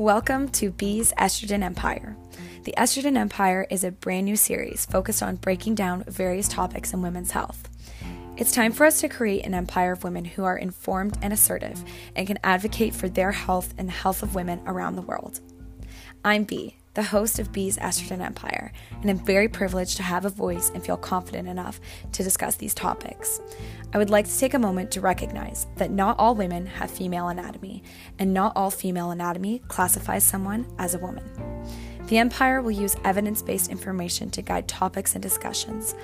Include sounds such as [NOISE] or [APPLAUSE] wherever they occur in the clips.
Welcome to Bee's Estrogen Empire. The Estrogen Empire is a brand new series focused on breaking down various topics in women's health. It's time for us to create an empire of women who are informed and assertive and can advocate for their health and the health of women around the world. I'm Bee, the host of Bee's Estrogen Empire, and I'm very privileged to have a voice and feel confident enough to discuss these topics. I would like to take a moment to recognize that not all women have female anatomy, and not all female anatomy classifies someone as a woman. The Empire will use evidence based information to guide topics and discussions.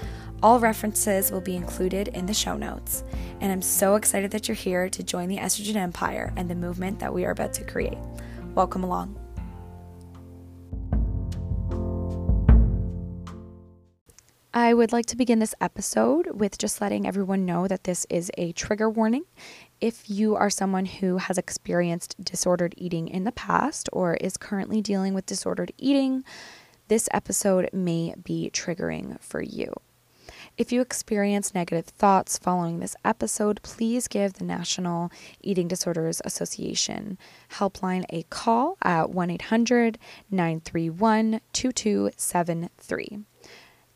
All references will be included in the show notes, and I'm so excited that you're here to join the Estrogen Empire and the movement that we are about to create. Welcome along. I would like to begin this episode with just letting everyone know that this is a trigger warning. If you are someone who has experienced disordered eating in the past or is currently dealing with disordered eating, this episode may be triggering for you. If you experience negative thoughts following this episode, please give the National Eating Disorders Association helpline a call at 1 800 931 2273.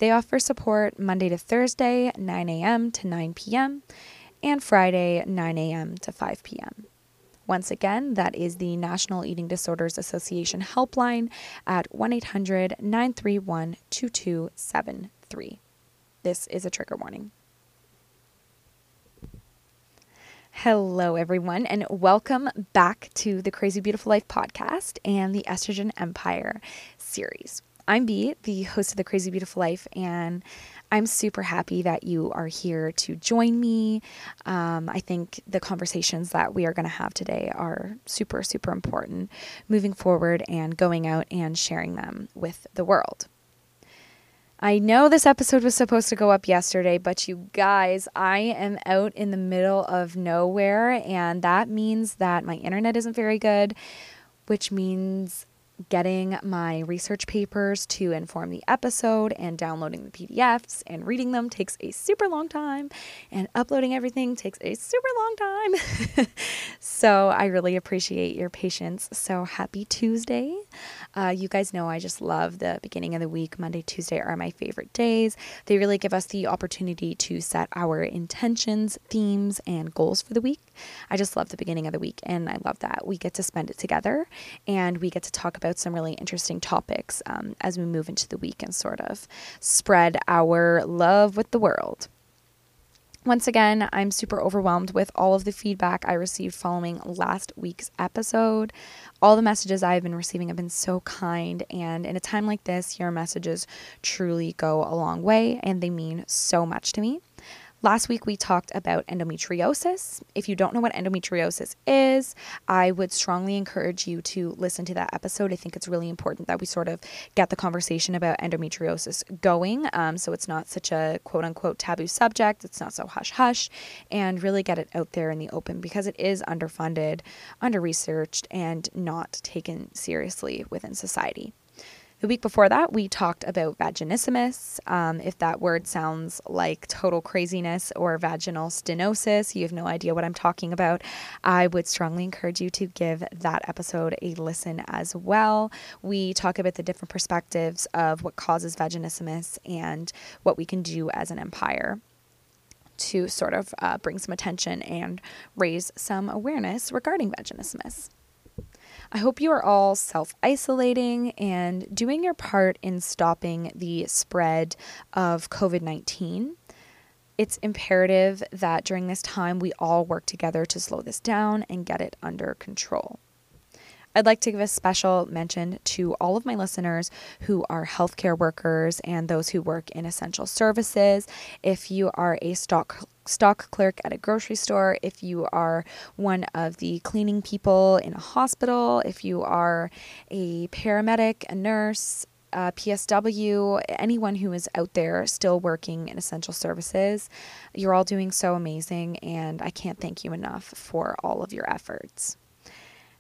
They offer support Monday to Thursday, 9 a.m. to 9 p.m., and Friday, 9 a.m. to 5 p.m. Once again, that is the National Eating Disorders Association helpline at 1 800 931 2273. This is a trigger warning. Hello, everyone, and welcome back to the Crazy Beautiful Life podcast and the Estrogen Empire series. I'm Bee, the host of The Crazy Beautiful Life, and I'm super happy that you are here to join me. Um, I think the conversations that we are going to have today are super, super important moving forward and going out and sharing them with the world. I know this episode was supposed to go up yesterday, but you guys, I am out in the middle of nowhere, and that means that my internet isn't very good, which means getting my research papers to inform the episode and downloading the PDFs and reading them takes a super long time, and uploading everything takes a super long time. [LAUGHS] so I really appreciate your patience. So happy Tuesday. Uh, you guys know I just love the beginning of the week. Monday, Tuesday are my favorite days. They really give us the opportunity to set our intentions, themes, and goals for the week. I just love the beginning of the week, and I love that we get to spend it together and we get to talk about some really interesting topics um, as we move into the week and sort of spread our love with the world. Once again, I'm super overwhelmed with all of the feedback I received following last week's episode. All the messages I've been receiving have been so kind, and in a time like this, your messages truly go a long way and they mean so much to me. Last week, we talked about endometriosis. If you don't know what endometriosis is, I would strongly encourage you to listen to that episode. I think it's really important that we sort of get the conversation about endometriosis going um, so it's not such a quote unquote taboo subject, it's not so hush hush, and really get it out there in the open because it is underfunded, under researched, and not taken seriously within society. The week before that, we talked about vaginismus. Um, if that word sounds like total craziness or vaginal stenosis, you have no idea what I'm talking about, I would strongly encourage you to give that episode a listen as well. We talk about the different perspectives of what causes vaginismus and what we can do as an empire to sort of uh, bring some attention and raise some awareness regarding vaginismus. I hope you are all self isolating and doing your part in stopping the spread of COVID 19. It's imperative that during this time we all work together to slow this down and get it under control. I'd like to give a special mention to all of my listeners who are healthcare workers and those who work in essential services. If you are a stock stock clerk at a grocery store, if you are one of the cleaning people in a hospital, if you are a paramedic, a nurse, uh, PSW, anyone who is out there still working in essential services, you're all doing so amazing, and I can't thank you enough for all of your efforts.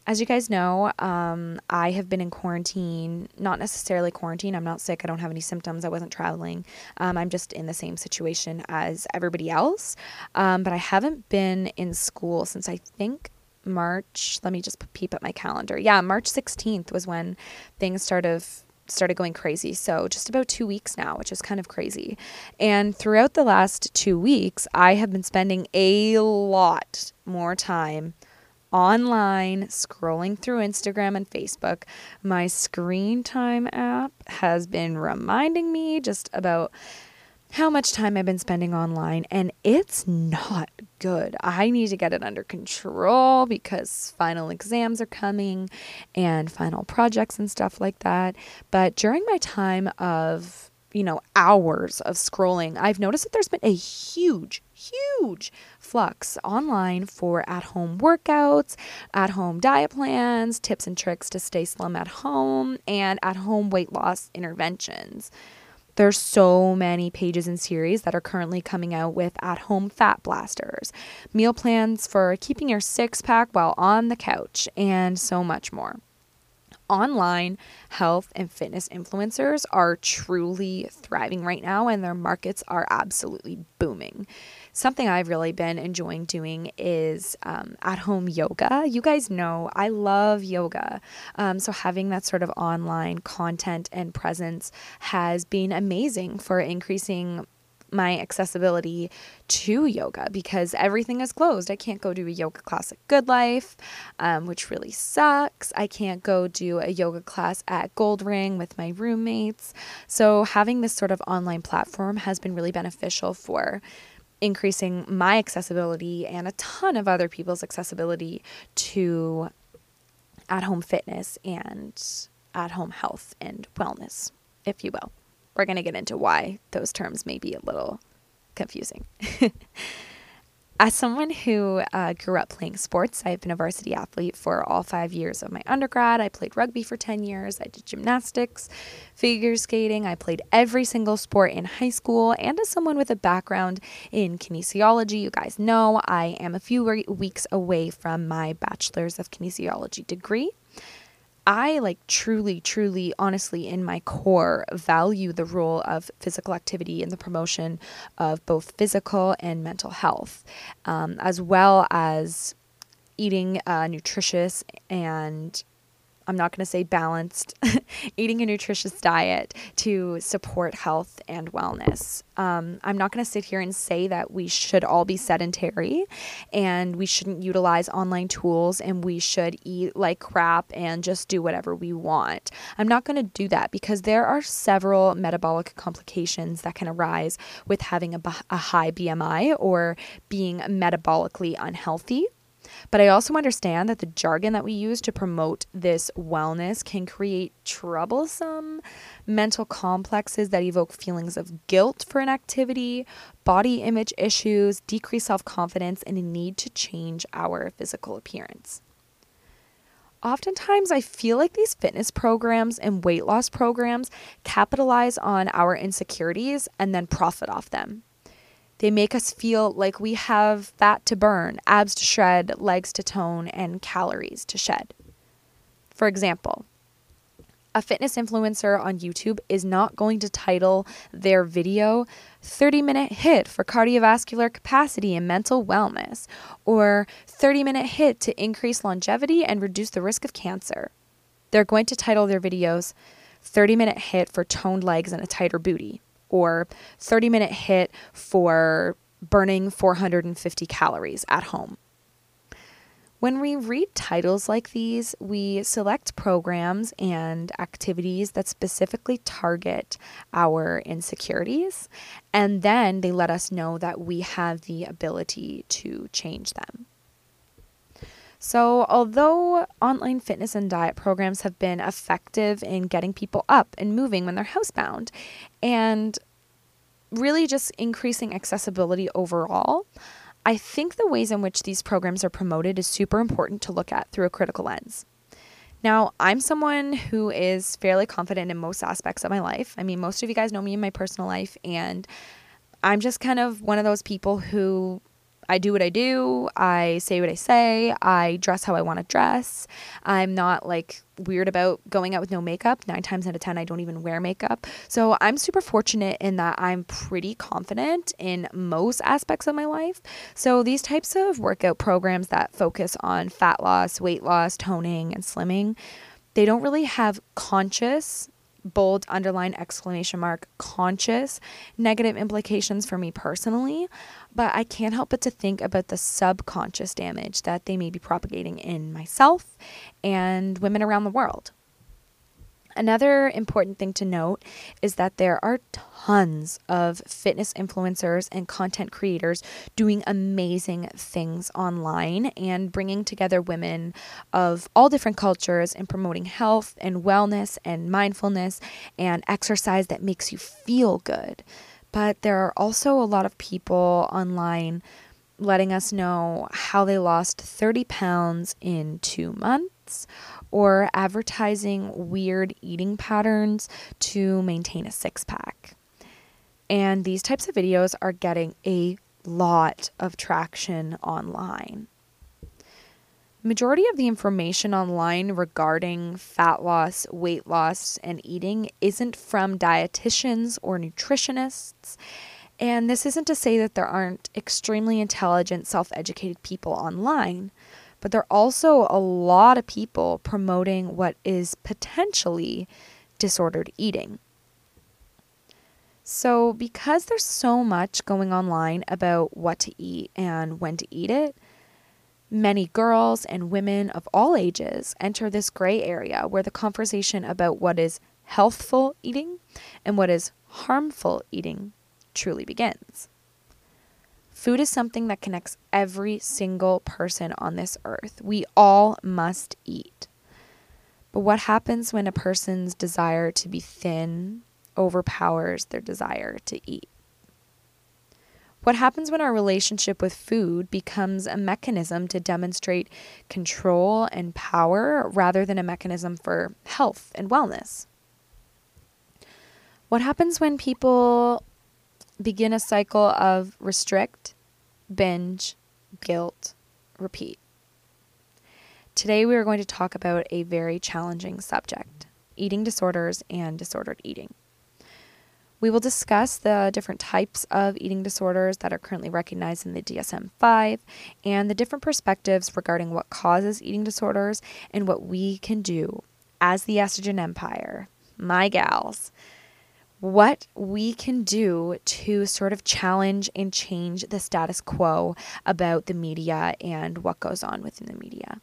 As you guys know, um, I have been in quarantine, not necessarily quarantine. I'm not sick. I don't have any symptoms. I wasn't traveling. Um, I'm just in the same situation as everybody else. Um, but I haven't been in school since I think March. Let me just peep at my calendar. Yeah, March 16th was when things started started going crazy. So, just about 2 weeks now, which is kind of crazy. And throughout the last 2 weeks, I have been spending a lot more time online scrolling through Instagram and Facebook. My screen time app has been reminding me just about how much time I've been spending online, and it's not good. I need to get it under control because final exams are coming and final projects and stuff like that. But during my time of, you know, hours of scrolling, I've noticed that there's been a huge, huge flux online for at home workouts, at home diet plans, tips and tricks to stay slim at home, and at home weight loss interventions. There's so many pages and series that are currently coming out with at home fat blasters, meal plans for keeping your six pack while on the couch, and so much more. Online health and fitness influencers are truly thriving right now, and their markets are absolutely booming something I've really been enjoying doing is um, at home yoga. You guys know I love yoga. Um, so having that sort of online content and presence has been amazing for increasing my accessibility to yoga because everything is closed. I can't go do a yoga class at Good Life, um, which really sucks. I can't go do a yoga class at Gold Ring with my roommates. So, having this sort of online platform has been really beneficial for increasing my accessibility and a ton of other people's accessibility to at home fitness and at home health and wellness, if you will. We're going to get into why those terms may be a little confusing. [LAUGHS] As someone who uh, grew up playing sports, I've been a varsity athlete for all five years of my undergrad. I played rugby for 10 years. I did gymnastics, figure skating. I played every single sport in high school. And as someone with a background in kinesiology, you guys know I am a few weeks away from my bachelor's of kinesiology degree. I like truly, truly, honestly, in my core, value the role of physical activity in the promotion of both physical and mental health, um, as well as eating uh, nutritious and I'm not going to say balanced, [LAUGHS] eating a nutritious diet to support health and wellness. Um, I'm not going to sit here and say that we should all be sedentary and we shouldn't utilize online tools and we should eat like crap and just do whatever we want. I'm not going to do that because there are several metabolic complications that can arise with having a, a high BMI or being metabolically unhealthy. But I also understand that the jargon that we use to promote this wellness can create troublesome mental complexes that evoke feelings of guilt for an activity, body image issues, decreased self confidence, and a need to change our physical appearance. Oftentimes, I feel like these fitness programs and weight loss programs capitalize on our insecurities and then profit off them. They make us feel like we have fat to burn, abs to shred, legs to tone, and calories to shed. For example, a fitness influencer on YouTube is not going to title their video 30 minute HIIT for cardiovascular capacity and mental wellness or 30 minute HIIT to increase longevity and reduce the risk of cancer. They're going to title their videos 30 minute HIIT for toned legs and a tighter booty or 30 minute HIIT for burning 450 calories at home. When we read titles like these, we select programs and activities that specifically target our insecurities, and then they let us know that we have the ability to change them. So, although online fitness and diet programs have been effective in getting people up and moving when they're housebound and really just increasing accessibility overall, I think the ways in which these programs are promoted is super important to look at through a critical lens. Now, I'm someone who is fairly confident in most aspects of my life. I mean, most of you guys know me in my personal life, and I'm just kind of one of those people who I do what I do. I say what I say. I dress how I want to dress. I'm not like weird about going out with no makeup. Nine times out of 10, I don't even wear makeup. So I'm super fortunate in that I'm pretty confident in most aspects of my life. So these types of workout programs that focus on fat loss, weight loss, toning, and slimming, they don't really have conscious bold underline exclamation mark conscious negative implications for me personally but I can't help but to think about the subconscious damage that they may be propagating in myself and women around the world. Another important thing to note is that there are tons of fitness influencers and content creators doing amazing things online and bringing together women of all different cultures and promoting health and wellness and mindfulness and exercise that makes you feel good. But there are also a lot of people online letting us know how they lost 30 pounds in two months or advertising weird eating patterns to maintain a six pack. And these types of videos are getting a lot of traction online. Majority of the information online regarding fat loss, weight loss, and eating isn't from dietitians or nutritionists. And this isn't to say that there aren't extremely intelligent, self educated people online, but there are also a lot of people promoting what is potentially disordered eating. So, because there's so much going online about what to eat and when to eat it, Many girls and women of all ages enter this gray area where the conversation about what is healthful eating and what is harmful eating truly begins. Food is something that connects every single person on this earth. We all must eat. But what happens when a person's desire to be thin overpowers their desire to eat? What happens when our relationship with food becomes a mechanism to demonstrate control and power rather than a mechanism for health and wellness? What happens when people begin a cycle of restrict, binge, guilt, repeat? Today, we are going to talk about a very challenging subject eating disorders and disordered eating. We will discuss the different types of eating disorders that are currently recognized in the DSM 5 and the different perspectives regarding what causes eating disorders and what we can do as the estrogen empire, my gals, what we can do to sort of challenge and change the status quo about the media and what goes on within the media.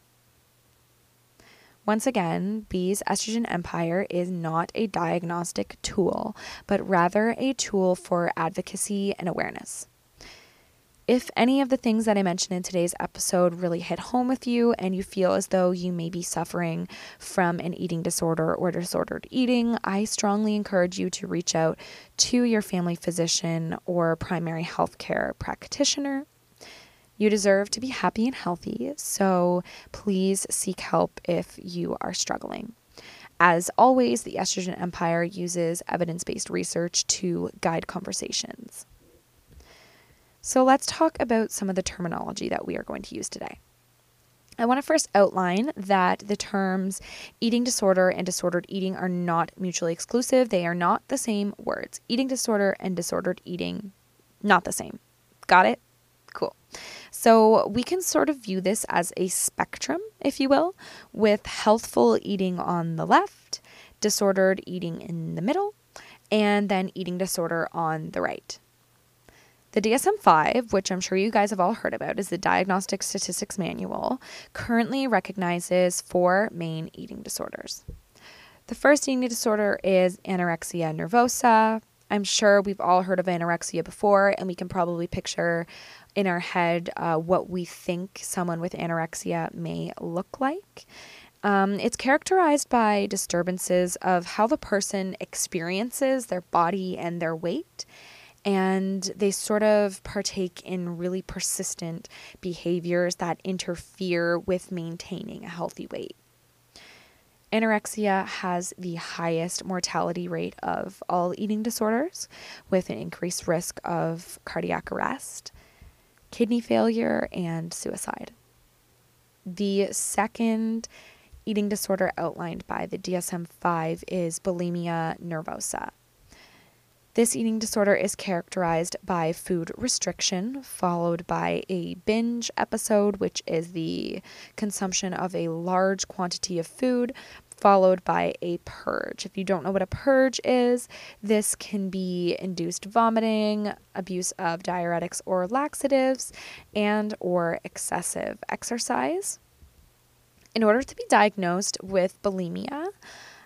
Once again, Bee's estrogen empire is not a diagnostic tool, but rather a tool for advocacy and awareness. If any of the things that I mentioned in today's episode really hit home with you and you feel as though you may be suffering from an eating disorder or disordered eating, I strongly encourage you to reach out to your family physician or primary health care practitioner you deserve to be happy and healthy, so please seek help if you are struggling. As always, the Estrogen Empire uses evidence based research to guide conversations. So let's talk about some of the terminology that we are going to use today. I want to first outline that the terms eating disorder and disordered eating are not mutually exclusive. They are not the same words. Eating disorder and disordered eating, not the same. Got it? Cool. So we can sort of view this as a spectrum, if you will, with healthful eating on the left, disordered eating in the middle, and then eating disorder on the right. The DSM 5, which I'm sure you guys have all heard about, is the Diagnostic Statistics Manual, currently recognizes four main eating disorders. The first eating disorder is anorexia nervosa. I'm sure we've all heard of anorexia before, and we can probably picture in our head uh, what we think someone with anorexia may look like. Um, it's characterized by disturbances of how the person experiences their body and their weight. And they sort of partake in really persistent behaviors that interfere with maintaining a healthy weight. Anorexia has the highest mortality rate of all eating disorders, with an increased risk of cardiac arrest. Kidney failure, and suicide. The second eating disorder outlined by the DSM 5 is bulimia nervosa. This eating disorder is characterized by food restriction, followed by a binge episode, which is the consumption of a large quantity of food, followed by a purge. If you don't know what a purge is, this can be induced vomiting, abuse of diuretics or laxatives, and or excessive exercise. In order to be diagnosed with bulimia,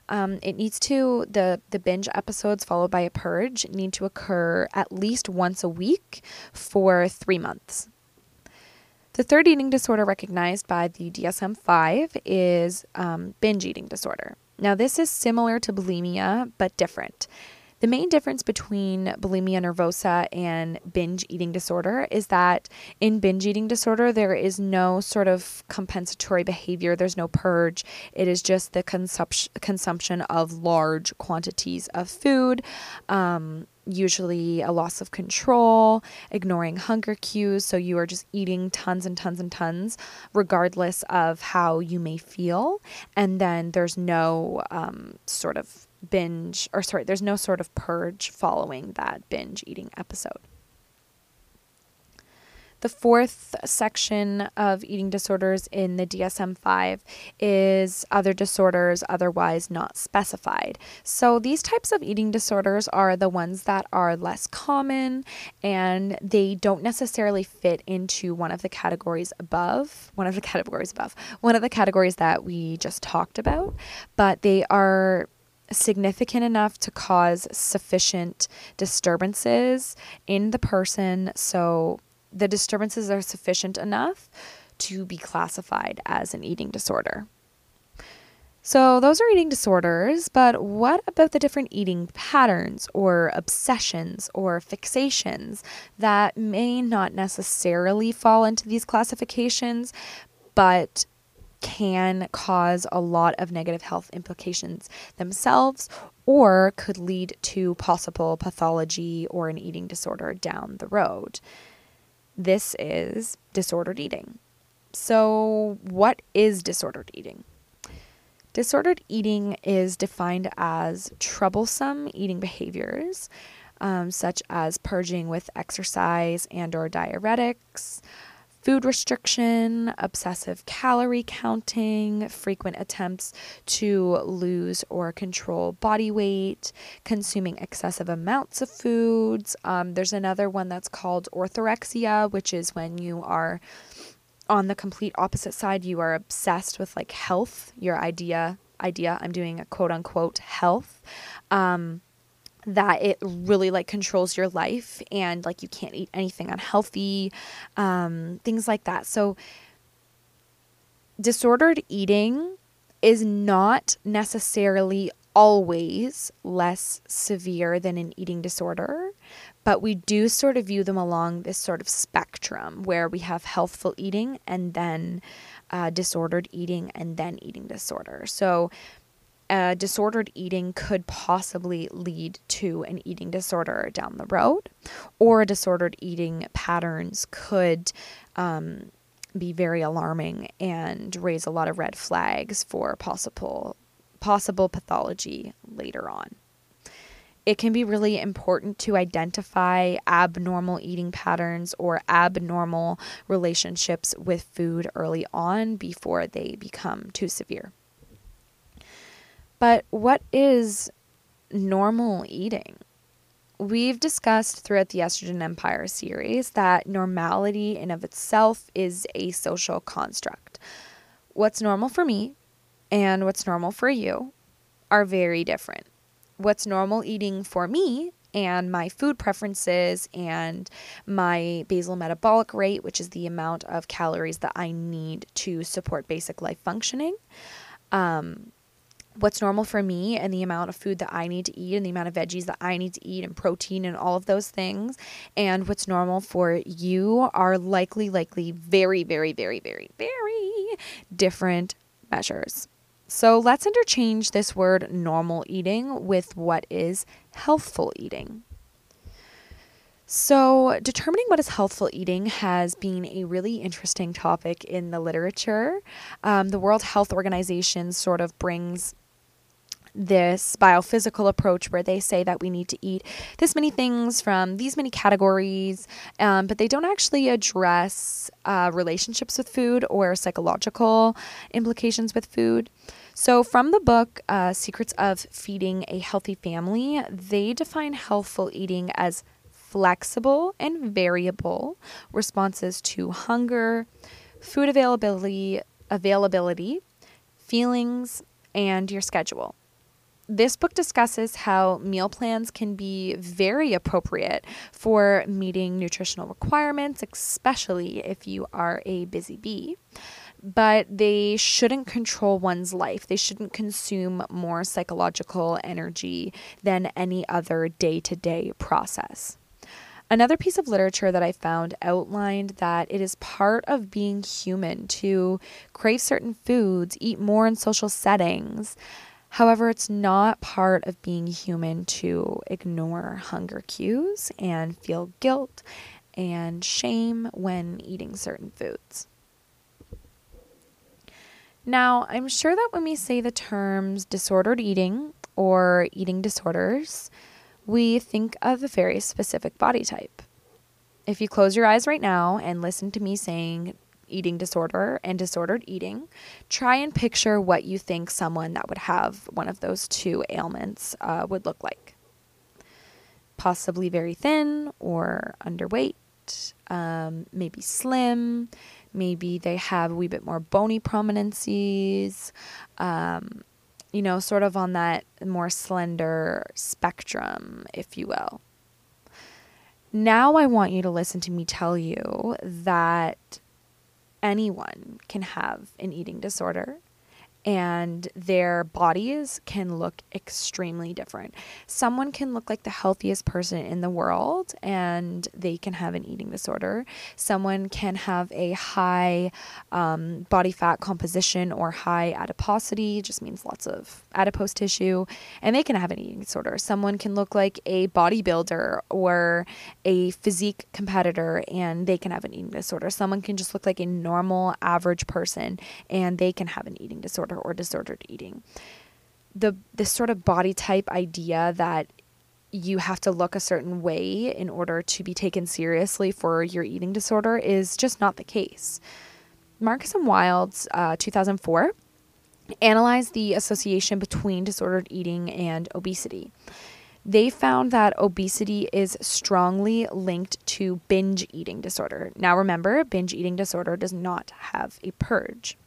um, it needs to the the binge episodes followed by a purge need to occur at least once a week for three months. The third eating disorder recognized by the DSM 5 is um, binge eating disorder. Now, this is similar to bulimia, but different. The main difference between bulimia nervosa and binge eating disorder is that in binge eating disorder, there is no sort of compensatory behavior, there's no purge. It is just the consumption of large quantities of food. Um, usually a loss of control, ignoring hunger cues. So you are just eating tons and tons and tons, regardless of how you may feel. And then there's no um, sort of binge, or sorry, there's no sort of purge following that binge eating episode. The fourth section of eating disorders in the DSM 5 is other disorders otherwise not specified. So, these types of eating disorders are the ones that are less common and they don't necessarily fit into one of the categories above, one of the [LAUGHS] categories above, one of the categories that we just talked about, but they are significant enough to cause sufficient disturbances in the person. So the disturbances are sufficient enough to be classified as an eating disorder. So, those are eating disorders, but what about the different eating patterns or obsessions or fixations that may not necessarily fall into these classifications, but can cause a lot of negative health implications themselves or could lead to possible pathology or an eating disorder down the road. This is disordered eating. So, what is disordered eating? Disordered eating is defined as troublesome eating behaviors, um, such as purging with exercise and or diuretics, food restriction, obsessive calorie counting, frequent attempts to lose or control body weight, consuming excessive amounts of foods. Um, there's another one that's called orthorexia, which is when you are on the complete opposite side, you are obsessed with like health, your idea, idea, I'm doing a quote unquote health. Um, that it really like controls your life and like you can't eat anything unhealthy um, things like that. So disordered eating is not necessarily always less severe than an eating disorder but we do sort of view them along this sort of spectrum where we have healthful eating and then uh, disordered eating and then eating disorder. So uh, disordered eating could possibly lead to an eating disorder down the road, or disordered eating patterns could um, be very alarming and raise a lot of red flags for possible possible pathology later on. It can be really important to identify abnormal eating patterns or abnormal relationships with food early on before they become too severe. But what is normal eating? We've discussed throughout the Estrogen Empire series that normality in of itself is a social construct. What's normal for me and what's normal for you are very different. What's normal eating for me and my food preferences and my basal metabolic rate, which is the amount of calories that I need to support basic life functioning, um, what's normal for me and the amount of food that I need to eat and the amount of veggies that I need to eat and protein and all of those things and what's normal for you are likely likely very very very very very different measures. So let's interchange this word normal eating with what is healthful eating. So, determining what is healthful eating has been a really interesting topic in the literature. Um, the World Health Organization sort of brings this biophysical approach where they say that we need to eat this many things from these many categories, um, but they don't actually address uh, relationships with food or psychological implications with food. So, from the book uh, Secrets of Feeding a Healthy Family, they define healthful eating as flexible and variable responses to hunger, food availability, availability, feelings, and your schedule this book discusses how meal plans can be very appropriate for meeting nutritional requirements, especially if you are a busy bee. But they shouldn't control one's life. They shouldn't consume more psychological energy than any other day to day process. Another piece of literature that I found outlined that it is part of being human to crave certain foods, eat more in social settings, However, it's not part of being human to ignore hunger cues and feel guilt and shame when eating certain foods. Now, I'm sure that when we say the terms disordered eating or eating disorders, we think of a very specific body type. If you close your eyes right now and listen to me saying eating disorder and disordered eating, try and picture what you think someone that would have one of those two ailments uh, would look like. Possibly very thin or underweight, um, maybe slim, maybe they have a wee bit more bony prominences, um, you know, sort of on that more slender spectrum, if you will. Now, I want you to listen to me tell you that anyone can have an eating disorder and their bodies can look extremely different. Someone can look like the healthiest person in the world and they can have an eating disorder. Someone can have a high um, body fat composition or high adiposity, just means lots of adipose tissue, and they can have an eating disorder. Someone can look like a bodybuilder or a physique competitor and they can have an eating disorder. Someone can just look like a normal, average person and they can have an eating disorder disorder or disordered eating. The this sort of body type idea that you have to look a certain way in order to be taken seriously for your eating disorder is just not the case. Marcus and Wildes uh, 2004 analyzed the association between disordered eating and obesity. They found that obesity is strongly linked to binge eating disorder. Now, remember, binge eating disorder does not have a purge.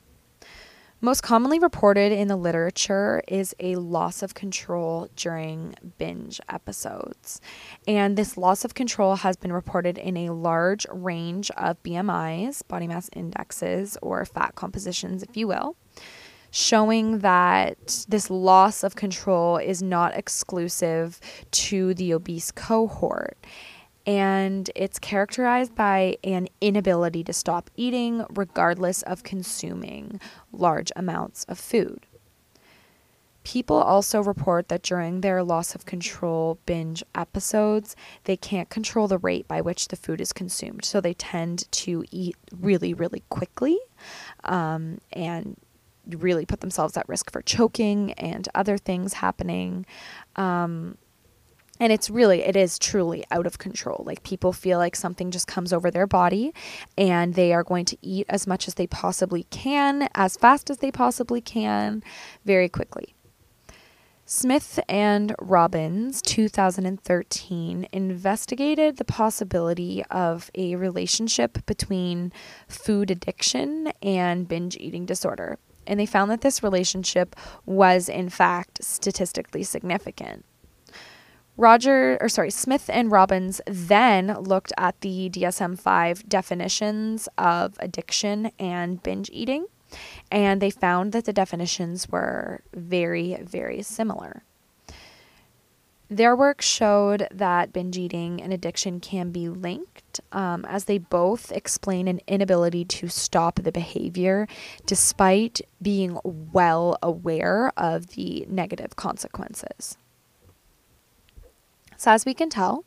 Most commonly reported in the literature is a loss of control during binge episodes. And this loss of control has been reported in a large range of BMIs, body mass indexes, or fat compositions, if you will, showing that this loss of control is not exclusive to the obese cohort and it's characterized by an inability to stop eating regardless of consuming large amounts of food. People also report that during their loss of control binge episodes, they can't control the rate by which the food is consumed. So they tend to eat really, really quickly um, and really put themselves at risk for choking and other things happening. Um, and it's really it is truly out of control. Like people feel like something just comes over their body and they are going to eat as much as they possibly can as fast as they possibly can very quickly. Smith and Robbins 2013 investigated the possibility of a relationship between food addiction and binge eating disorder. And they found that this relationship was in fact statistically significant Roger, or sorry, Smith and Robbins then looked at the DSM 5 definitions of addiction and binge eating, and they found that the definitions were very, very similar. Their work showed that binge eating and addiction can be linked, um, as they both explain an inability to stop the behavior despite being well aware of the negative consequences. So, as we can tell,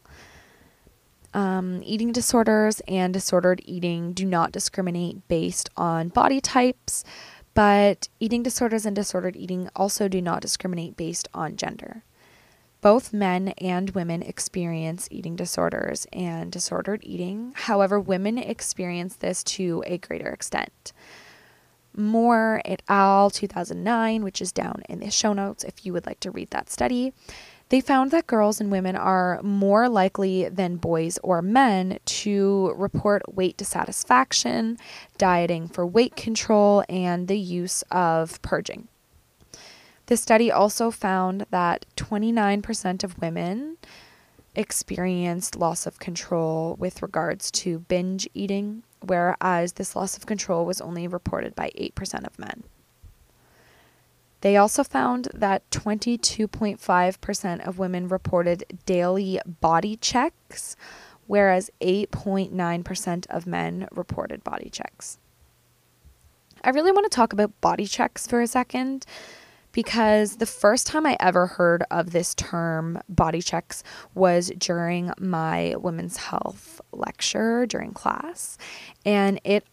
Um, eating disorders and disordered eating do not discriminate based on body types, but eating disorders and disordered eating also do not discriminate based on gender. Both men and women experience eating disorders and disordered eating. However, women experience this to a greater extent. Moore et al. 2009, which is down in the show notes if you would like to read that study. They found that girls and women are more likely than boys or men to report weight dissatisfaction, dieting for weight control, and the use of purging. The study also found that 29% of women experienced loss of control with regards to binge eating, whereas this loss of control was only reported by 8% of men. They also found that 22.5% of women reported daily body checks, whereas 8.9% of men reported body checks. I really want to talk about body checks for a second because the first time I ever heard of this term body checks was during my women's health lecture during class. And it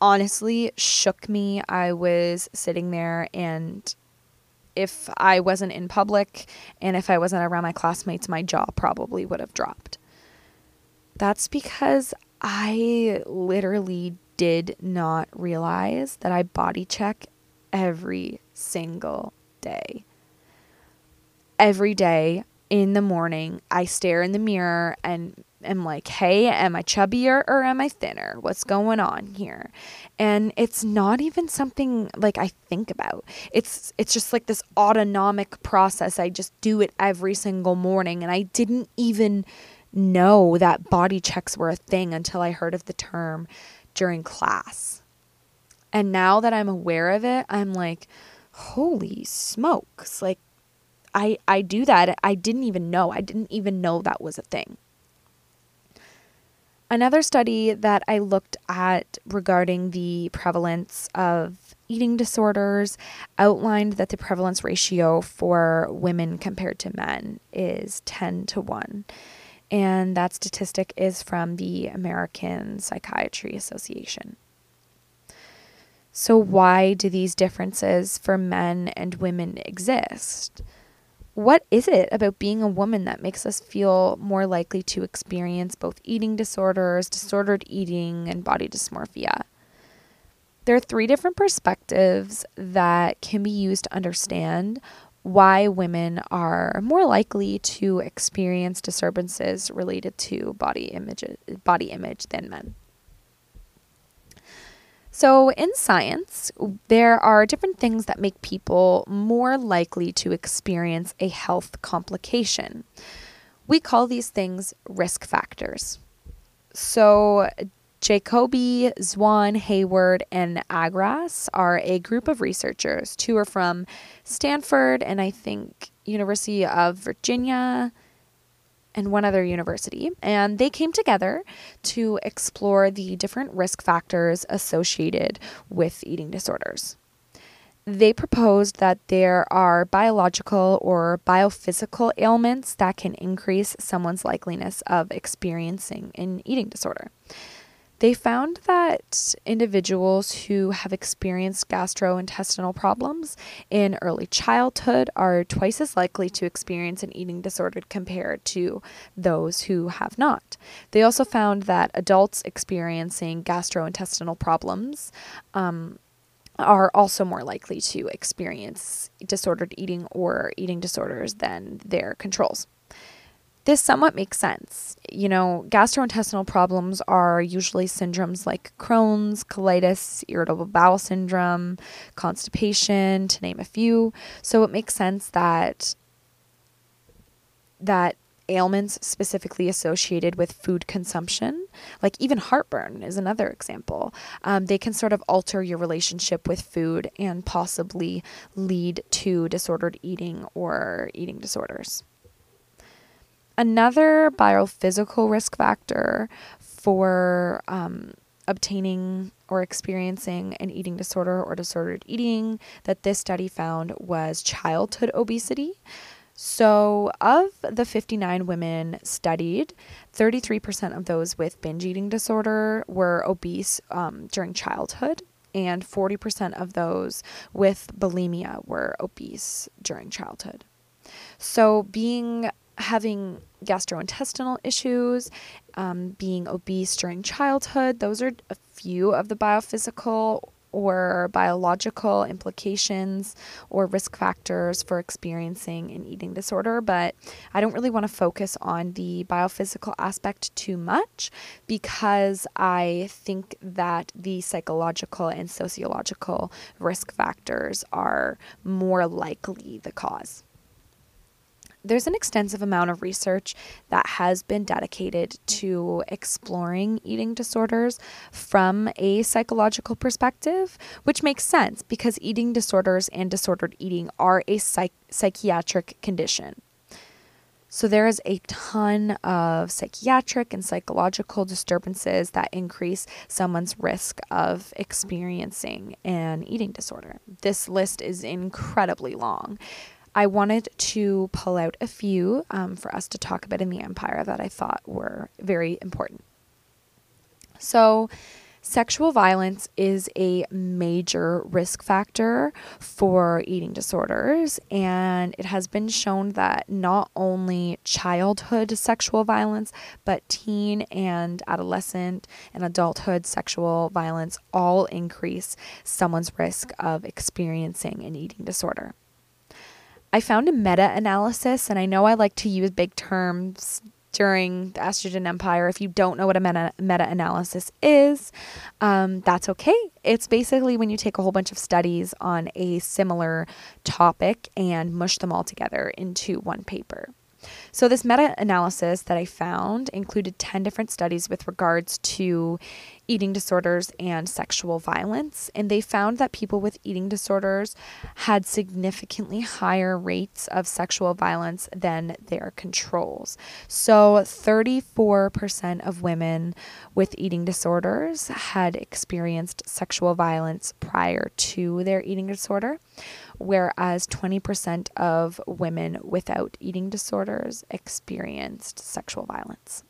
honestly shook me. I was sitting there and if I wasn't in public and if I wasn't around my classmates, my jaw probably would have dropped. That's because I literally did not realize that I body check every single day. Every day in the morning, I stare in the mirror and am like, hey, am I chubbier or am I thinner? What's going on here? And it's not even something like I think about. It's it's just like this autonomic process. I just do it every single morning and I didn't even know that body checks were a thing until I heard of the term during class. And now that I'm aware of it, I'm like, holy smokes. Like I I do that. I didn't even know. I didn't even know that was a thing. Another study that I looked at regarding the prevalence of eating disorders outlined that the prevalence ratio for women compared to men is 10 to 1. And that statistic is from the American Psychiatry Association. So, why do these differences for men and women exist? What is it about being a woman that makes us feel more likely to experience both eating disorders, disordered eating, and body dysmorphia? There are three different perspectives that can be used to understand why women are more likely to experience disturbances related to body image body image than men. So, in science, there are different things that make people more likely to experience a health complication. We call these things risk factors. So, Jacobi, Zwaan, Hayward, and Agras are a group of researchers. Two are from Stanford and I think University of Virginia, and one other university, and they came together to explore the different risk factors associated with eating disorders. They proposed that there are biological or biophysical ailments that can increase someone's likeliness of experiencing an eating disorder. They found that individuals who have experienced gastrointestinal problems in early childhood are twice as likely to experience an eating disorder compared to those who have not. They also found that adults experiencing gastrointestinal problems um, are also more likely to experience disordered eating or eating disorders than their controls this somewhat makes sense. You know, gastrointestinal problems are usually syndromes like Crohn's, colitis, irritable bowel syndrome, constipation, to name a few. So it makes sense that that ailments specifically associated with food consumption, like even heartburn is another example. Um, they can sort of alter your relationship with food and possibly lead to disordered eating or eating disorders. Another biophysical risk factor for um, obtaining or experiencing an eating disorder or disordered eating that this study found was childhood obesity. So, of the 59 women studied, 33% of those with binge eating disorder were obese um, during childhood, and 40% of those with bulimia were obese during childhood. So, being having gastrointestinal issues, um, being obese during childhood, those are a few of the biophysical or biological implications or risk factors for experiencing an eating disorder, but I don't really want to focus on the biophysical aspect too much because I think that the psychological and sociological risk factors are more likely the cause there's an extensive amount of research that has been dedicated to exploring eating disorders from a psychological perspective, which makes sense because eating disorders and disordered eating are a psych- psychiatric condition. So, there is a ton of psychiatric and psychological disturbances that increase someone's risk of experiencing an eating disorder. This list is incredibly long. I wanted to pull out a few um, for us to talk about in the Empire that I thought were very important. So, sexual violence is a major risk factor for eating disorders, and it has been shown that not only childhood sexual violence, but teen and adolescent and adulthood sexual violence all increase someone's risk of experiencing an eating disorder. I found a meta analysis, and I know I like to use big terms during the estrogen empire. If you don't know what a meta analysis is, um, that's okay. It's basically when you take a whole bunch of studies on a similar topic and mush them all together into one paper. So, this meta analysis that I found included 10 different studies with regards to eating disorders and sexual violence. And they found that people with eating disorders had significantly higher rates of sexual violence than their controls. So, 34% of women with eating disorders had experienced sexual violence prior to their eating disorder whereas 20% of women without eating disorders experienced sexual violence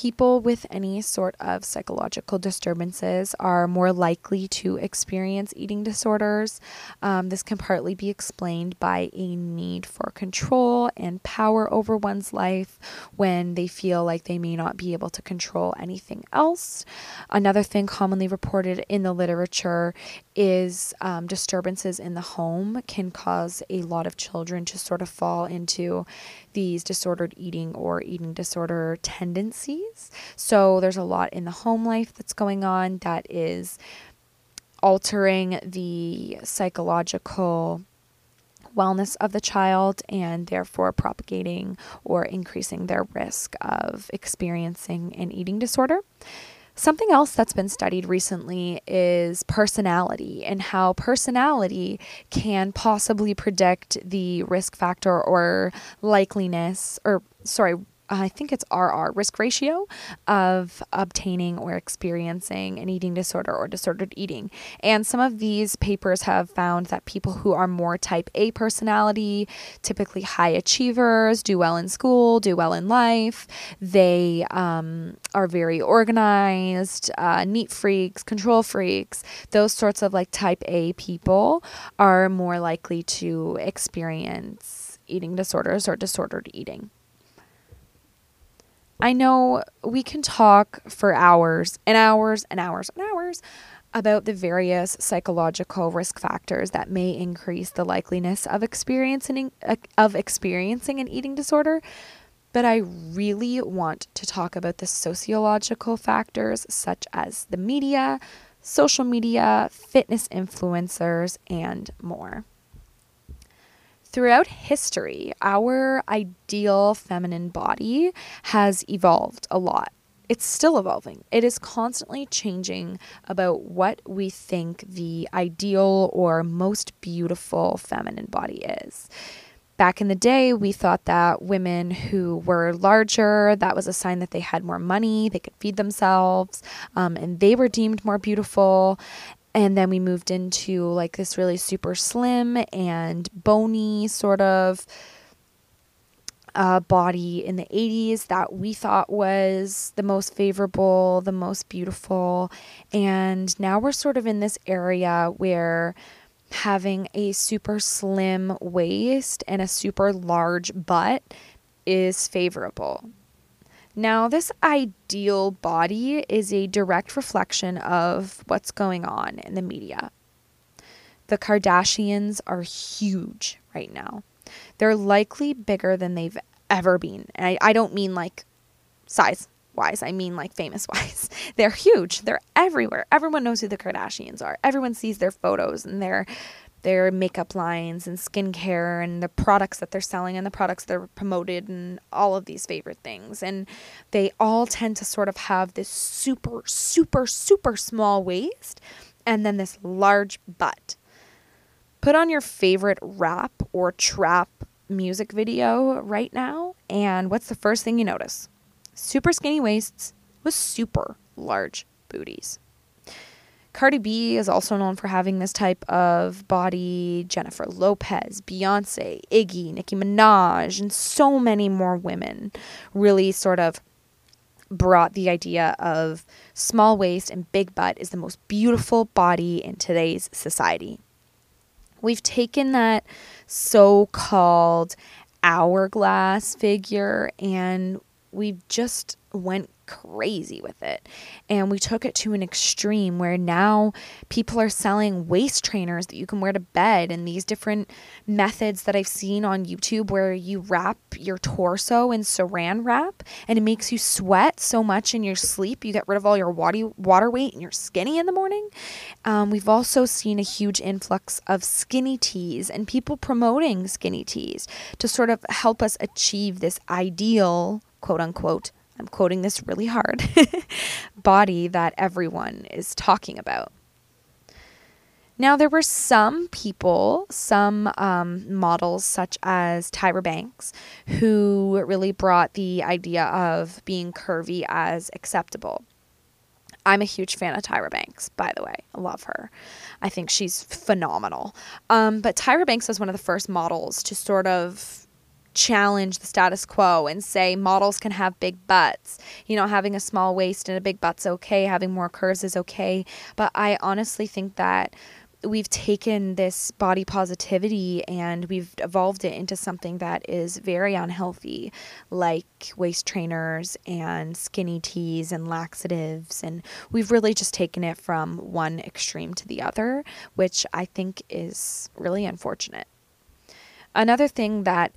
people with any sort of psychological disturbances are more likely to experience eating disorders. Um, this can partly be explained by a need for control and power over one's life when they feel like they may not be able to control anything else. Another thing commonly reported in the literature is um, disturbances in the home can cause a lot of children to sort of fall into these disordered eating or eating disorder tendencies. So there's a lot in the home life that's going on that is altering the psychological wellness of the child and therefore propagating or increasing their risk of experiencing an eating disorder. Something else that's been studied recently is personality and how personality can possibly predict the risk factor or likeliness, or sorry, I think it's RR, risk ratio of obtaining or experiencing an eating disorder or disordered eating. And some of these papers have found that people who are more type A personality, typically high achievers, do well in school, do well in life, they um, are very organized, uh, neat freaks, control freaks, those sorts of like type A people are more likely to experience eating disorders or disordered eating. I know we can talk for hours and hours and hours and hours about the various psychological risk factors that may increase the likeliness of experiencing of experiencing an eating disorder, but I really want to talk about the sociological factors such as the media, social media, fitness influencers, and more. Throughout history, our ideal feminine body has evolved a lot. It's still evolving. It is constantly changing about what we think the ideal or most beautiful feminine body is. Back in the day, we thought that women who were larger, that was a sign that they had more money, they could feed themselves, um, and they were deemed more beautiful. And then we moved into like this really super slim and bony sort of uh, body in the 80s that we thought was the most favorable, the most beautiful. And now we're sort of in this area where having a super slim waist and a super large butt is favorable. Now, this ideal body is a direct reflection of what's going on in the media. The Kardashians are huge right now. They're likely bigger than they've ever been. And I, I don't mean like size wise, I mean like famous wise. [LAUGHS] They're huge. They're everywhere. Everyone knows who the Kardashians are. Everyone sees their photos and their their makeup lines and skincare and the products that they're selling and the products they're promoted and all of these favorite things. And they all tend to sort of have this super, super, super small waist and then this large butt. Put on your favorite rap or trap music video right now, and what's the first thing you notice? Super skinny waists with super large booties. Cardi B is also known for having this type of body. Jennifer Lopez, Beyonce, Iggy, Nicki Minaj, and so many more women really sort of brought the idea of small waist and big butt is the most beautiful body in today's society. We've taken that so called hourglass figure and we've just went crazy with it. And we took it to an extreme where now people are selling waist trainers that you can wear to bed and these different methods that I've seen on YouTube where you wrap your torso in saran wrap and it makes you sweat so much in your sleep. You get rid of all your water weight and you're skinny in the morning. Um, we've also seen a huge influx of skinny teas and people promoting skinny teas to sort of help us achieve this ideal, quote unquote, I'm quoting this really hard, [LAUGHS] body that everyone is talking about. Now, there were some people, some um, models, such as Tyra Banks, who really brought the idea of being curvy as acceptable. I'm a huge fan of Tyra Banks, by the way. I love her. I think she's phenomenal. Um, but Tyra Banks was one of the first models to sort of challenge the status quo and say models can have big butts. You know, having a small waist and a big butt's okay, having more curves is okay. But I honestly think that we've taken this body positivity and we've evolved it into something that is very unhealthy, like waist trainers and skinny teas and laxatives. And we've really just taken it from one extreme to the other, which I think is really unfortunate. Another thing that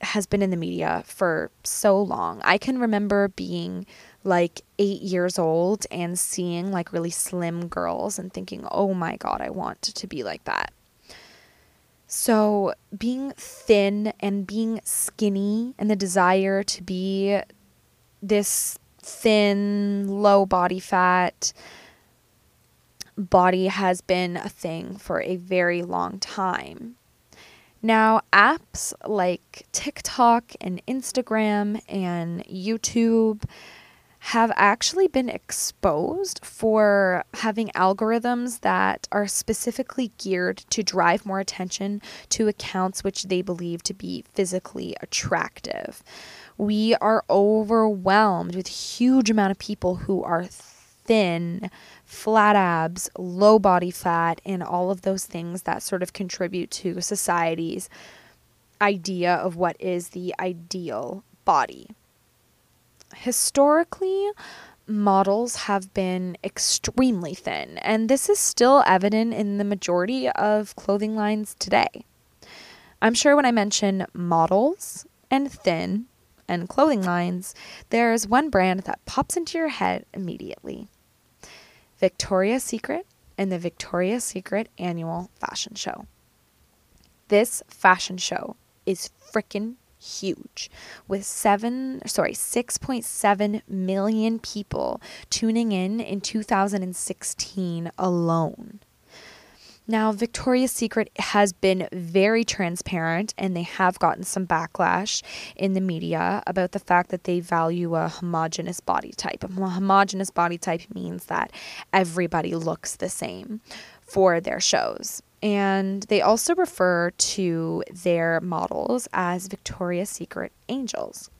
has been in the media for so long. I can remember being like eight years old and seeing like really slim girls and thinking, oh my God, I want to be like that. So, being thin and being skinny and the desire to be this thin, low body fat body has been a thing for a very long time. Now, apps like TikTok and Instagram and YouTube have actually been exposed for having algorithms that are specifically geared to drive more attention to accounts which they believe to be physically attractive. We are overwhelmed with huge amount of people who are thin, flat abs, low body fat, and all of those things that sort of contribute to society's idea of what is the ideal body. Historically, models have been extremely thin, and this is still evident in the majority of clothing lines today. I'm sure when I mention models and thin and clothing lines, there's one brand that pops into your head immediately. Victoria's Secret and the Victoria's Secret Annual Fashion Show. This fashion show is freaking huge with 7 sorry 6.7 million people tuning in in 2016 alone. Now, Victoria's Secret has been very transparent and they have gotten some backlash in the media about the fact that they value a homogenous body type. A homogenous body type means that everybody looks the same for their shows. And they also refer to their models as Victoria's Secret angels.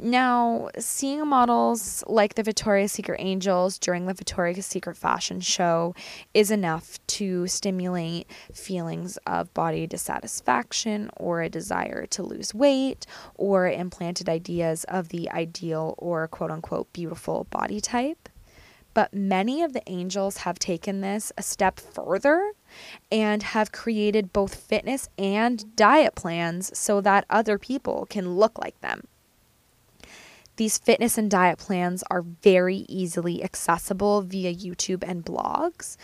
Now, seeing models like the Victoria's Secret Angels during the Victoria's Secret fashion show is enough to stimulate feelings of body dissatisfaction or a desire to lose weight or implanted ideas of the ideal or quote unquote beautiful body type. But many of the angels have taken this a step further and have created both fitness and diet plans so that other people can look like them. These fitness and diet plans are very easily accessible via YouTube and blogs.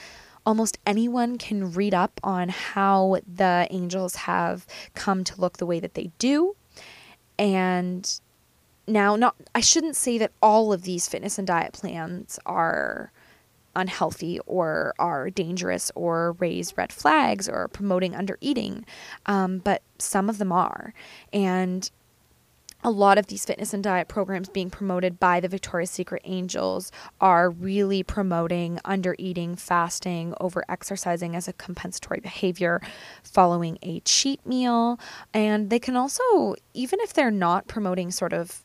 Almost anyone can read up on how the angels have come to look the way that they do. And now, not I shouldn't say that all of these fitness and diet plans are unhealthy or are dangerous or raise red flags or promoting under eating, um, but some of them are. And a lot of these fitness and diet programs being promoted by the Victoria's Secret Angels are really promoting under eating, fasting, over exercising as a compensatory behavior, following a cheat meal. And they can also, even if they're not promoting sort of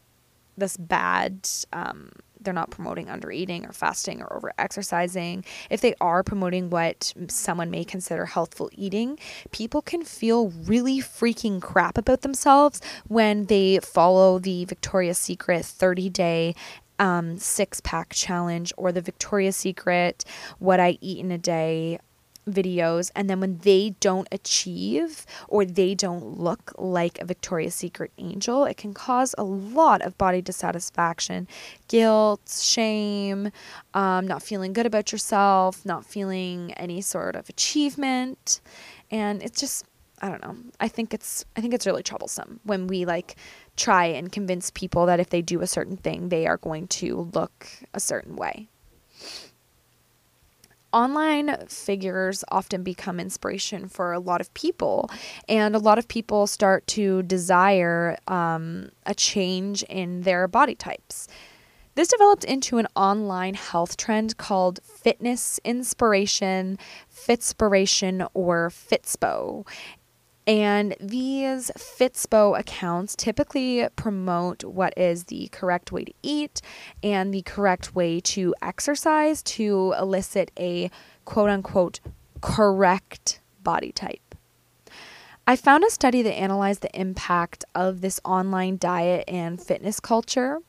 this bad um, they're not promoting under eating or fasting or over exercising, if they are promoting what someone may consider healthful eating, people can feel really freaking crap about themselves when they follow the Victoria's Secret 30 day um, six pack challenge or the Victoria's Secret what I eat in a day videos and then when they don't achieve or they don't look like a Victoria's Secret angel, it can cause a lot of body dissatisfaction, guilt, shame, um, not feeling good about yourself, not feeling any sort of achievement. And it's just I don't know. I think it's I think it's really troublesome when we like try and convince people that if they do a certain thing, they are going to look a certain way online figures often become inspiration for a lot of people, and a lot of people start to desire um, a change in their body types. This developed into an online health trend called fitness inspiration, fitspiration, or fitspo. And these Fitspo accounts typically promote what is the correct way to eat and the correct way to exercise to elicit a quote unquote correct body type. I found a study that analyzed the impact of this online diet and fitness culture.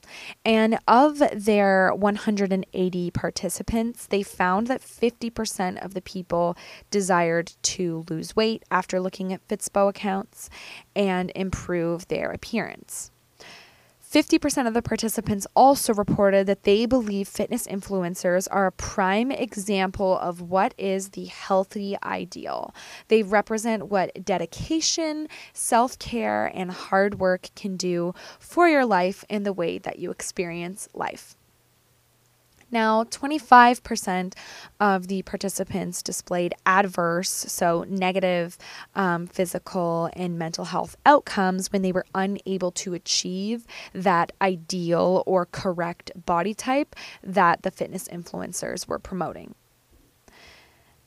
And of their 180 participants, they found that 50% of the people desired to lose weight after looking at Fitspo accounts and improve their appearance. 50% of the participants also reported that they believe fitness influencers are a prime example of what is the healthy ideal. They represent what dedication, self care, and hard work can do for your life and the way that you experience life. Now, 25% of the participants displayed adverse, so negative um, physical and mental health outcomes when they were unable to achieve that ideal or correct body type that the fitness influencers were promoting.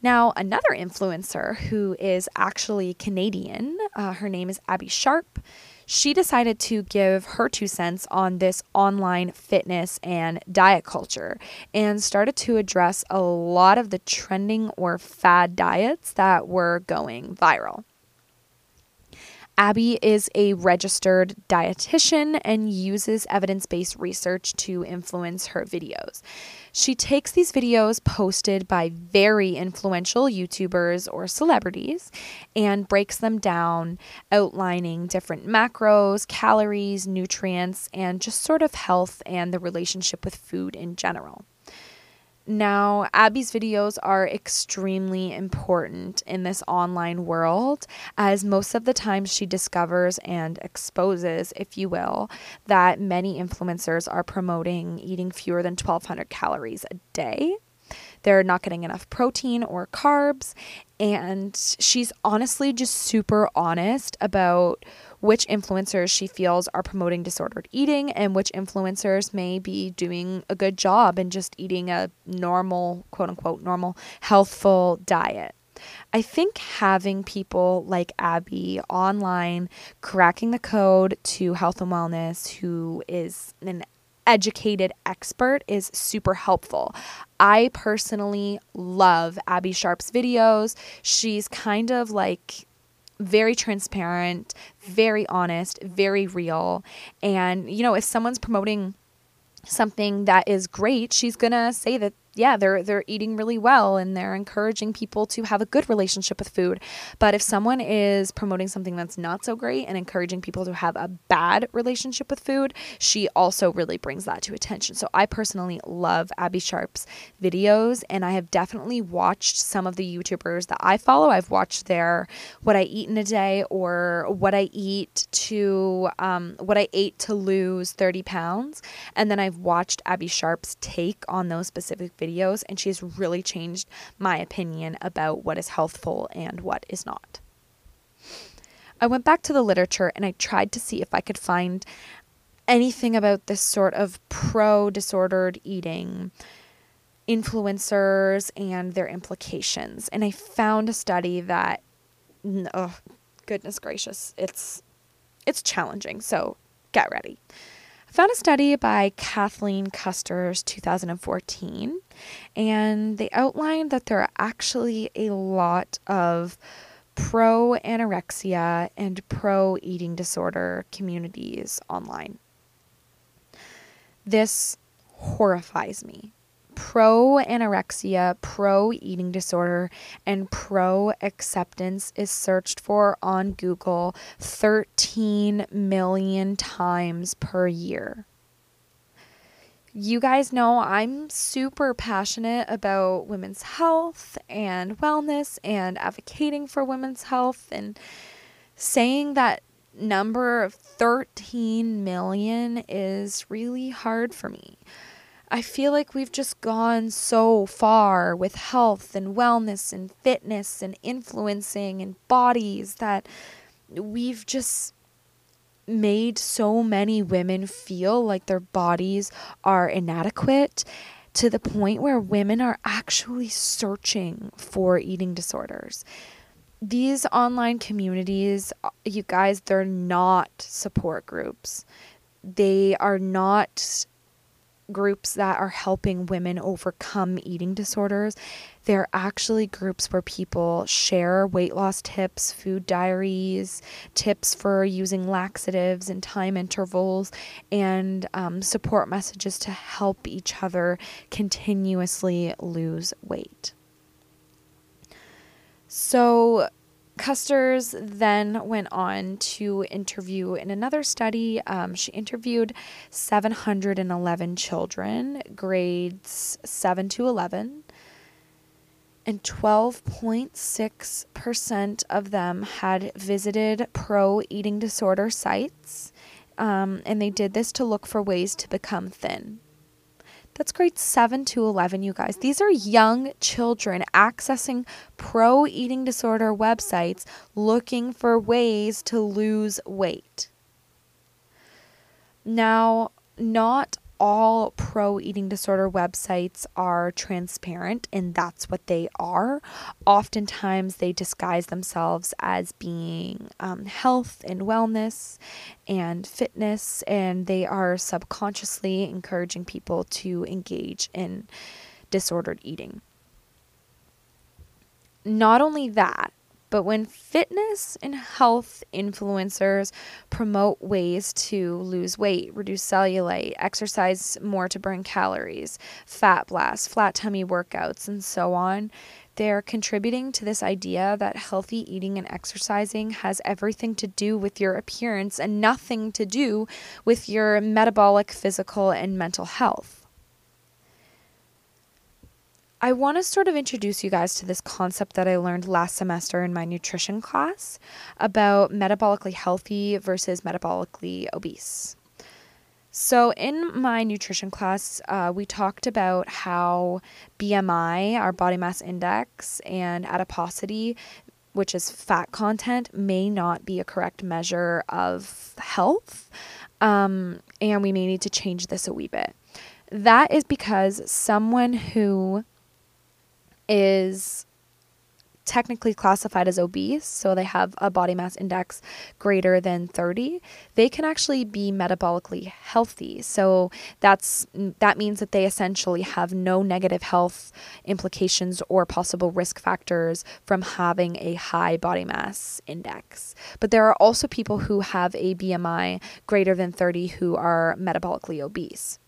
Now, another influencer who is actually Canadian, uh, her name is Abby Sharp she decided to give her two cents on this online fitness and diet culture and started to address a lot of the trending or fad diets that were going viral. Abby is a registered dietitian and uses evidence based research to influence her videos. She takes these videos posted by very influential YouTubers or celebrities and breaks them down, outlining different macros, calories, nutrients, and just sort of health and the relationship with food in general. Now, Abby's videos are extremely important in this online world, as most of the time she discovers and exposes, if you will, that many influencers are promoting eating fewer than 1,200 calories a day. they're not getting enough protein or carbs. And she's honestly just super honest about which influencers she feels are promoting disordered eating and which influencers may be doing a good job and just eating a normal, quote unquote, normal, healthful diet. I think having people like Abby online cracking the code to health and wellness, who is an educated expert, is super helpful. I personally love Abby Sharp's videos. She's kind of like very transparent, very honest, very real. And, you know, if someone's promoting something that is great, she's going to say that yeah, they're they're eating really well and they're encouraging people to have a good relationship with food. But if someone is promoting something that's not so great and encouraging people to have a bad relationship with food, she also really brings that to attention. So I personally love Abby Sharp's videos and I have definitely watched some of the YouTubers that I follow. I've watched their what I eat in a day or what I eat to um, what I ate to lose 30 pounds. And then I've watched Abby Sharp's take on those specific videos, and she's really changed my opinion about what is healthful and what is not. I went back to the literature and I tried to see if I could find anything about this sort of pro disordered eating influencers and their implications. And I found a study that oh goodness gracious, it's it's challenging. So get ready found a study by Kathleen Custers 2014, and they outlined that there are actually a lot of pro anorexia and pro eating disorder communities online. This horrifies me pro anorexia, pro eating disorder, and pro acceptance is searched for on Google 13 million times per year. You guys know I'm super passionate about women's health and wellness and advocating for women's health and saying that number of 13 million is really hard for me. I feel like we've just gone so far with health and wellness and fitness and influencing and bodies that we've just made so many women feel like their bodies are inadequate to the point where women are actually searching for eating disorders. These online communities, uh, you guys, they're not support groups. They are not groups that are helping women overcome eating disorders. They're actually groups where people share weight loss tips, food diaries, tips for using laxatives and time intervals, and um, support messages to help each other continuously lose weight. So, Custers then went on to interview in another study. Um, she interviewed 711 children, grades 7 to 11, and 12.6% of them had visited pro eating disorder sites. Um, and they did this to look for ways to become thin. That's grade 7 to 11, you guys. These are young children accessing pro eating disorder websites looking for ways to lose weight. Now, not all pro eating disorder websites are transparent, and that's what they are. Oftentimes, they disguise themselves as being um, health and wellness and fitness, and they are subconsciously encouraging people to engage in disordered eating. Not only that, but when fitness and health influencers promote ways to lose weight, reduce cellulite, exercise more to burn calories, fat blast, flat tummy workouts, and so on, they're contributing to this idea that healthy eating and exercising has everything to do with your appearance and nothing to do with your metabolic, physical, and mental health. I want to sort of introduce you guys to this concept that I learned last semester in my nutrition class about metabolically healthy versus metabolically obese. So, in my nutrition class, uh, we talked about how BMI, our body mass index, and adiposity, which is fat content, may not be a correct measure of health. Um, and we may need to change this a wee bit. That is because someone who is technically classified as obese, so they have a body mass index greater than 30, they can actually be metabolically healthy. So that's that means that they essentially have no negative health implications or possible risk factors from having a high body mass index. But there are also people who have a BMI greater than 30 who are metabolically obese.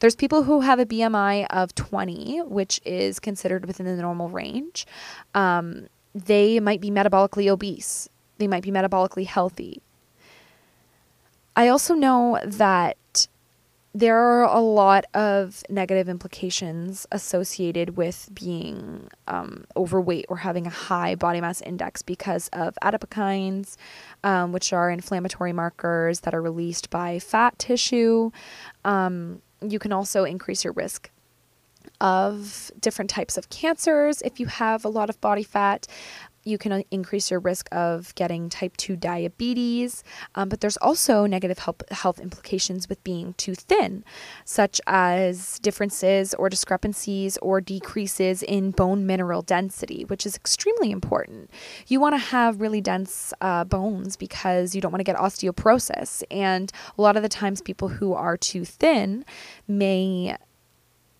There's people who have a BMI of 20, which is considered within the normal range. Um, they might be metabolically obese, they might be metabolically healthy. I also know that there are a lot of negative implications associated with being um, overweight or having a high body mass index because of adipokines, um, which are inflammatory markers that are released by fat tissue. Um, you can also increase your risk of different types of cancers if you have a lot of body fat. You can uh, increase your risk of getting type 2 diabetes, um, but there's also negative health, health implications with being too thin, such as differences or discrepancies or decreases in bone mineral density, which is extremely important. You want to have really dense uh, bones because you don't want to get osteoporosis. And a lot of the times, people who are too thin may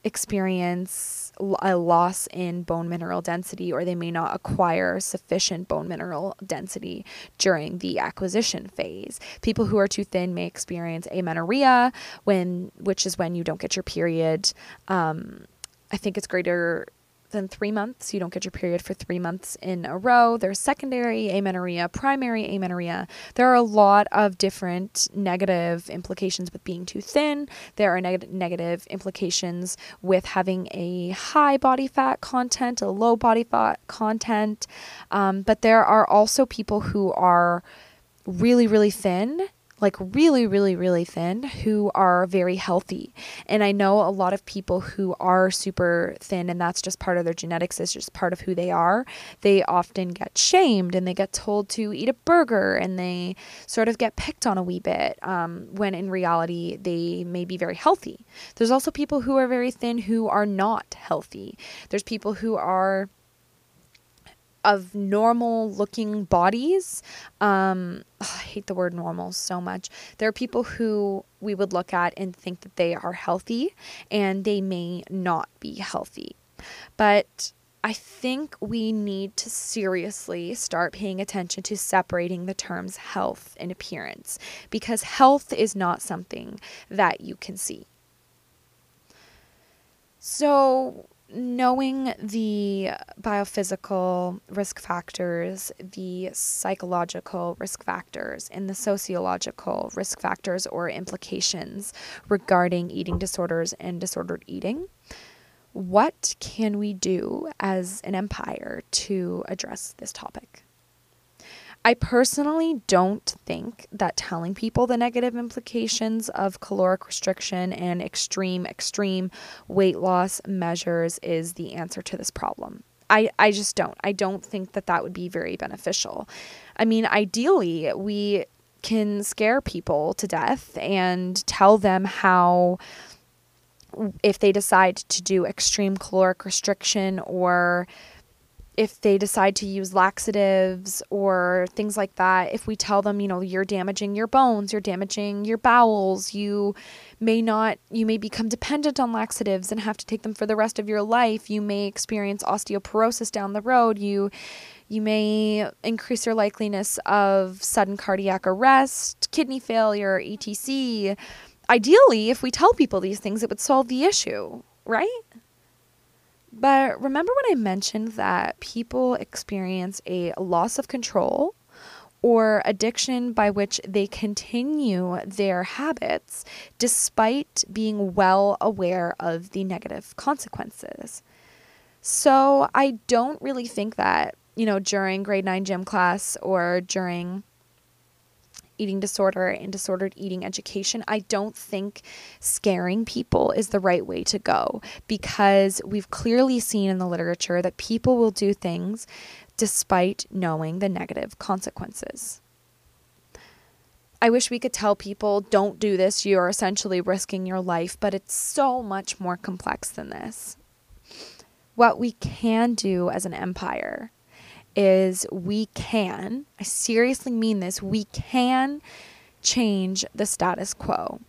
experience a loss in bone mineral density or they may not acquire sufficient bone mineral density during the acquisition phase. People who are too thin may experience amenorrhea when which is when you don't get your period. Um, I think it's greater than three months. You don't get your period for three months in a row. There's secondary amenorrhea, primary amenorrhea. There are a lot of different negative implications with being too thin. There are neg- negative implications with having a high body fat content, a low body fat content. Um, but there are also people who are really, really thin like really, really, really thin who are very healthy. And I know a lot of people who are super thin, and that's just part of their genetics, it's just part of who they are. They often get shamed and they get told to eat a burger and they sort of get picked on a wee bit um, when in reality they may be very healthy. There's also people who are very thin who are not healthy. There's people who are of normal looking bodies. Um, oh, [SIGHS] I hate the word normal so much. There are people who we would look at and think that they are healthy and they may not be healthy. But I think we need to seriously start paying attention to separating the terms health and appearance because health is not something that you can see. So, knowing the biophysical risk factors, the psychological risk factors, and the sociological risk factors or implications regarding eating disorders and disordered eating, what can we do as an empire to address this topic? I personally don't think that telling people the negative implications of caloric restriction and extreme, extreme weight loss measures is the answer to this problem. I, I just don't. I don't think that that would be very beneficial. I mean, ideally, we can scare people to death and tell them how if they decide to do extreme caloric restriction or if they decide to use laxatives or things like that, if we tell them, you know, you're damaging your bones, you're damaging your bowels, you may not, you may become dependent on laxatives and have to take them for the rest of your life. You may experience osteoporosis down the road. You, you may increase your likeliness of sudden cardiac arrest, kidney failure, etc. Ideally, if we tell people these things, it would solve the issue, right? But remember when I mentioned that people experience a loss of control or addiction by which they continue their habits despite being well aware of the negative consequences. So I don't really think that, you know, during grade 9 gym class or during eating disorder and disordered eating education, I don't think scaring people is the right way to go because we've clearly seen in the literature that people will do things despite knowing the negative consequences. I wish we could tell people, don't do this, you're essentially risking your life, but it's so much more complex than this. What we can do as an empire is we can, I seriously mean this, we can change the status quo.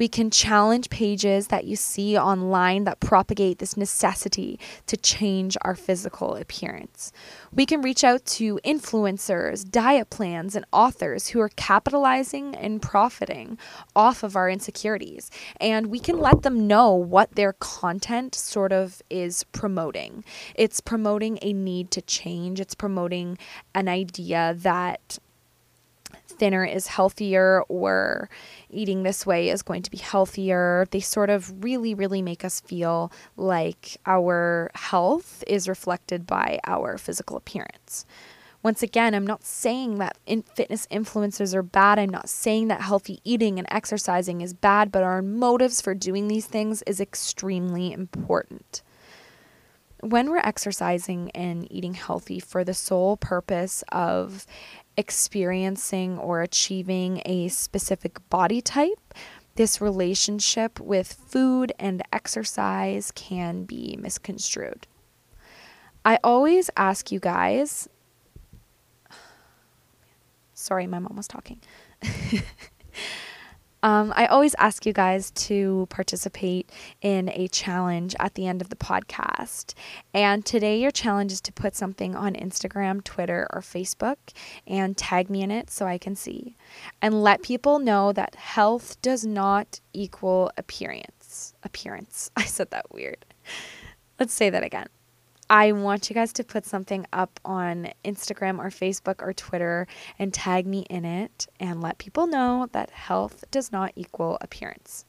We can challenge pages that you see online that propagate this necessity to change our physical appearance. We can reach out to influencers, diet plans, and authors who are capitalizing and profiting off of our insecurities. And we can let them know what their content sort of is promoting. It's promoting a need to change, it's promoting an idea that thinner is healthier or eating this way is going to be healthier. They sort of really, really make us feel like our health is reflected by our physical appearance. Once again, I'm not saying that in fitness influencers are bad. I'm not saying that healthy eating and exercising is bad, but our motives for doing these things is extremely important. When we're exercising and eating healthy for the sole purpose of experiencing or achieving a specific body type, this relationship with food and exercise can be misconstrued. I always ask you guys. [SIGHS] Sorry, my mom was talking. [LAUGHS] Um, I always ask you guys to participate in a challenge at the end of the podcast. And today, your challenge is to put something on Instagram, Twitter, or Facebook and tag me in it so I can see. And let people know that health does not equal appearance. Appearance. [LAUGHS] I said that weird. Let's say that again. I want you guys to put something up on Instagram or Facebook or Twitter and tag me in it and let people know that health does not equal appearance.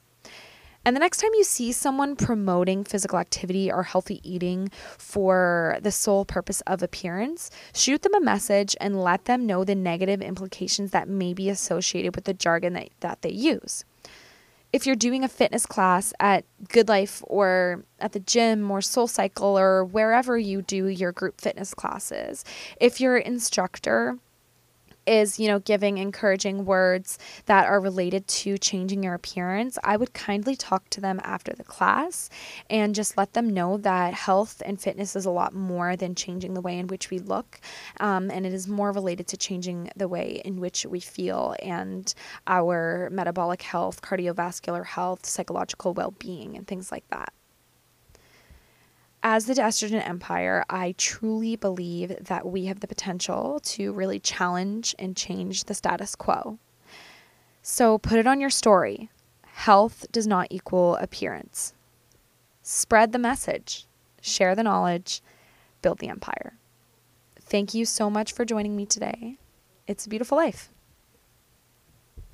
And the next time you see someone promoting physical activity or healthy eating for the sole purpose of appearance, shoot them a message and let them know the negative implications that may be associated with the jargon that, that they use if you're doing a fitness class at Good Life or at the gym or Soul Cycle or wherever you do your group fitness classes, if your instructor is, you know, giving encouraging words that are related to changing your appearance, I would kindly talk to them after the class and just let them know that health and fitness is a lot more than changing the way in which we look. Um, and it is more related to changing the way in which we feel and our metabolic health, cardiovascular health, psychological well being, and things like that as the estrogen empire, I truly believe that we have the potential to really challenge and change the status quo. So put it on your story. Health does not equal appearance. Spread the message, share the knowledge, build the empire. Thank you so much for joining me today. It's a beautiful life.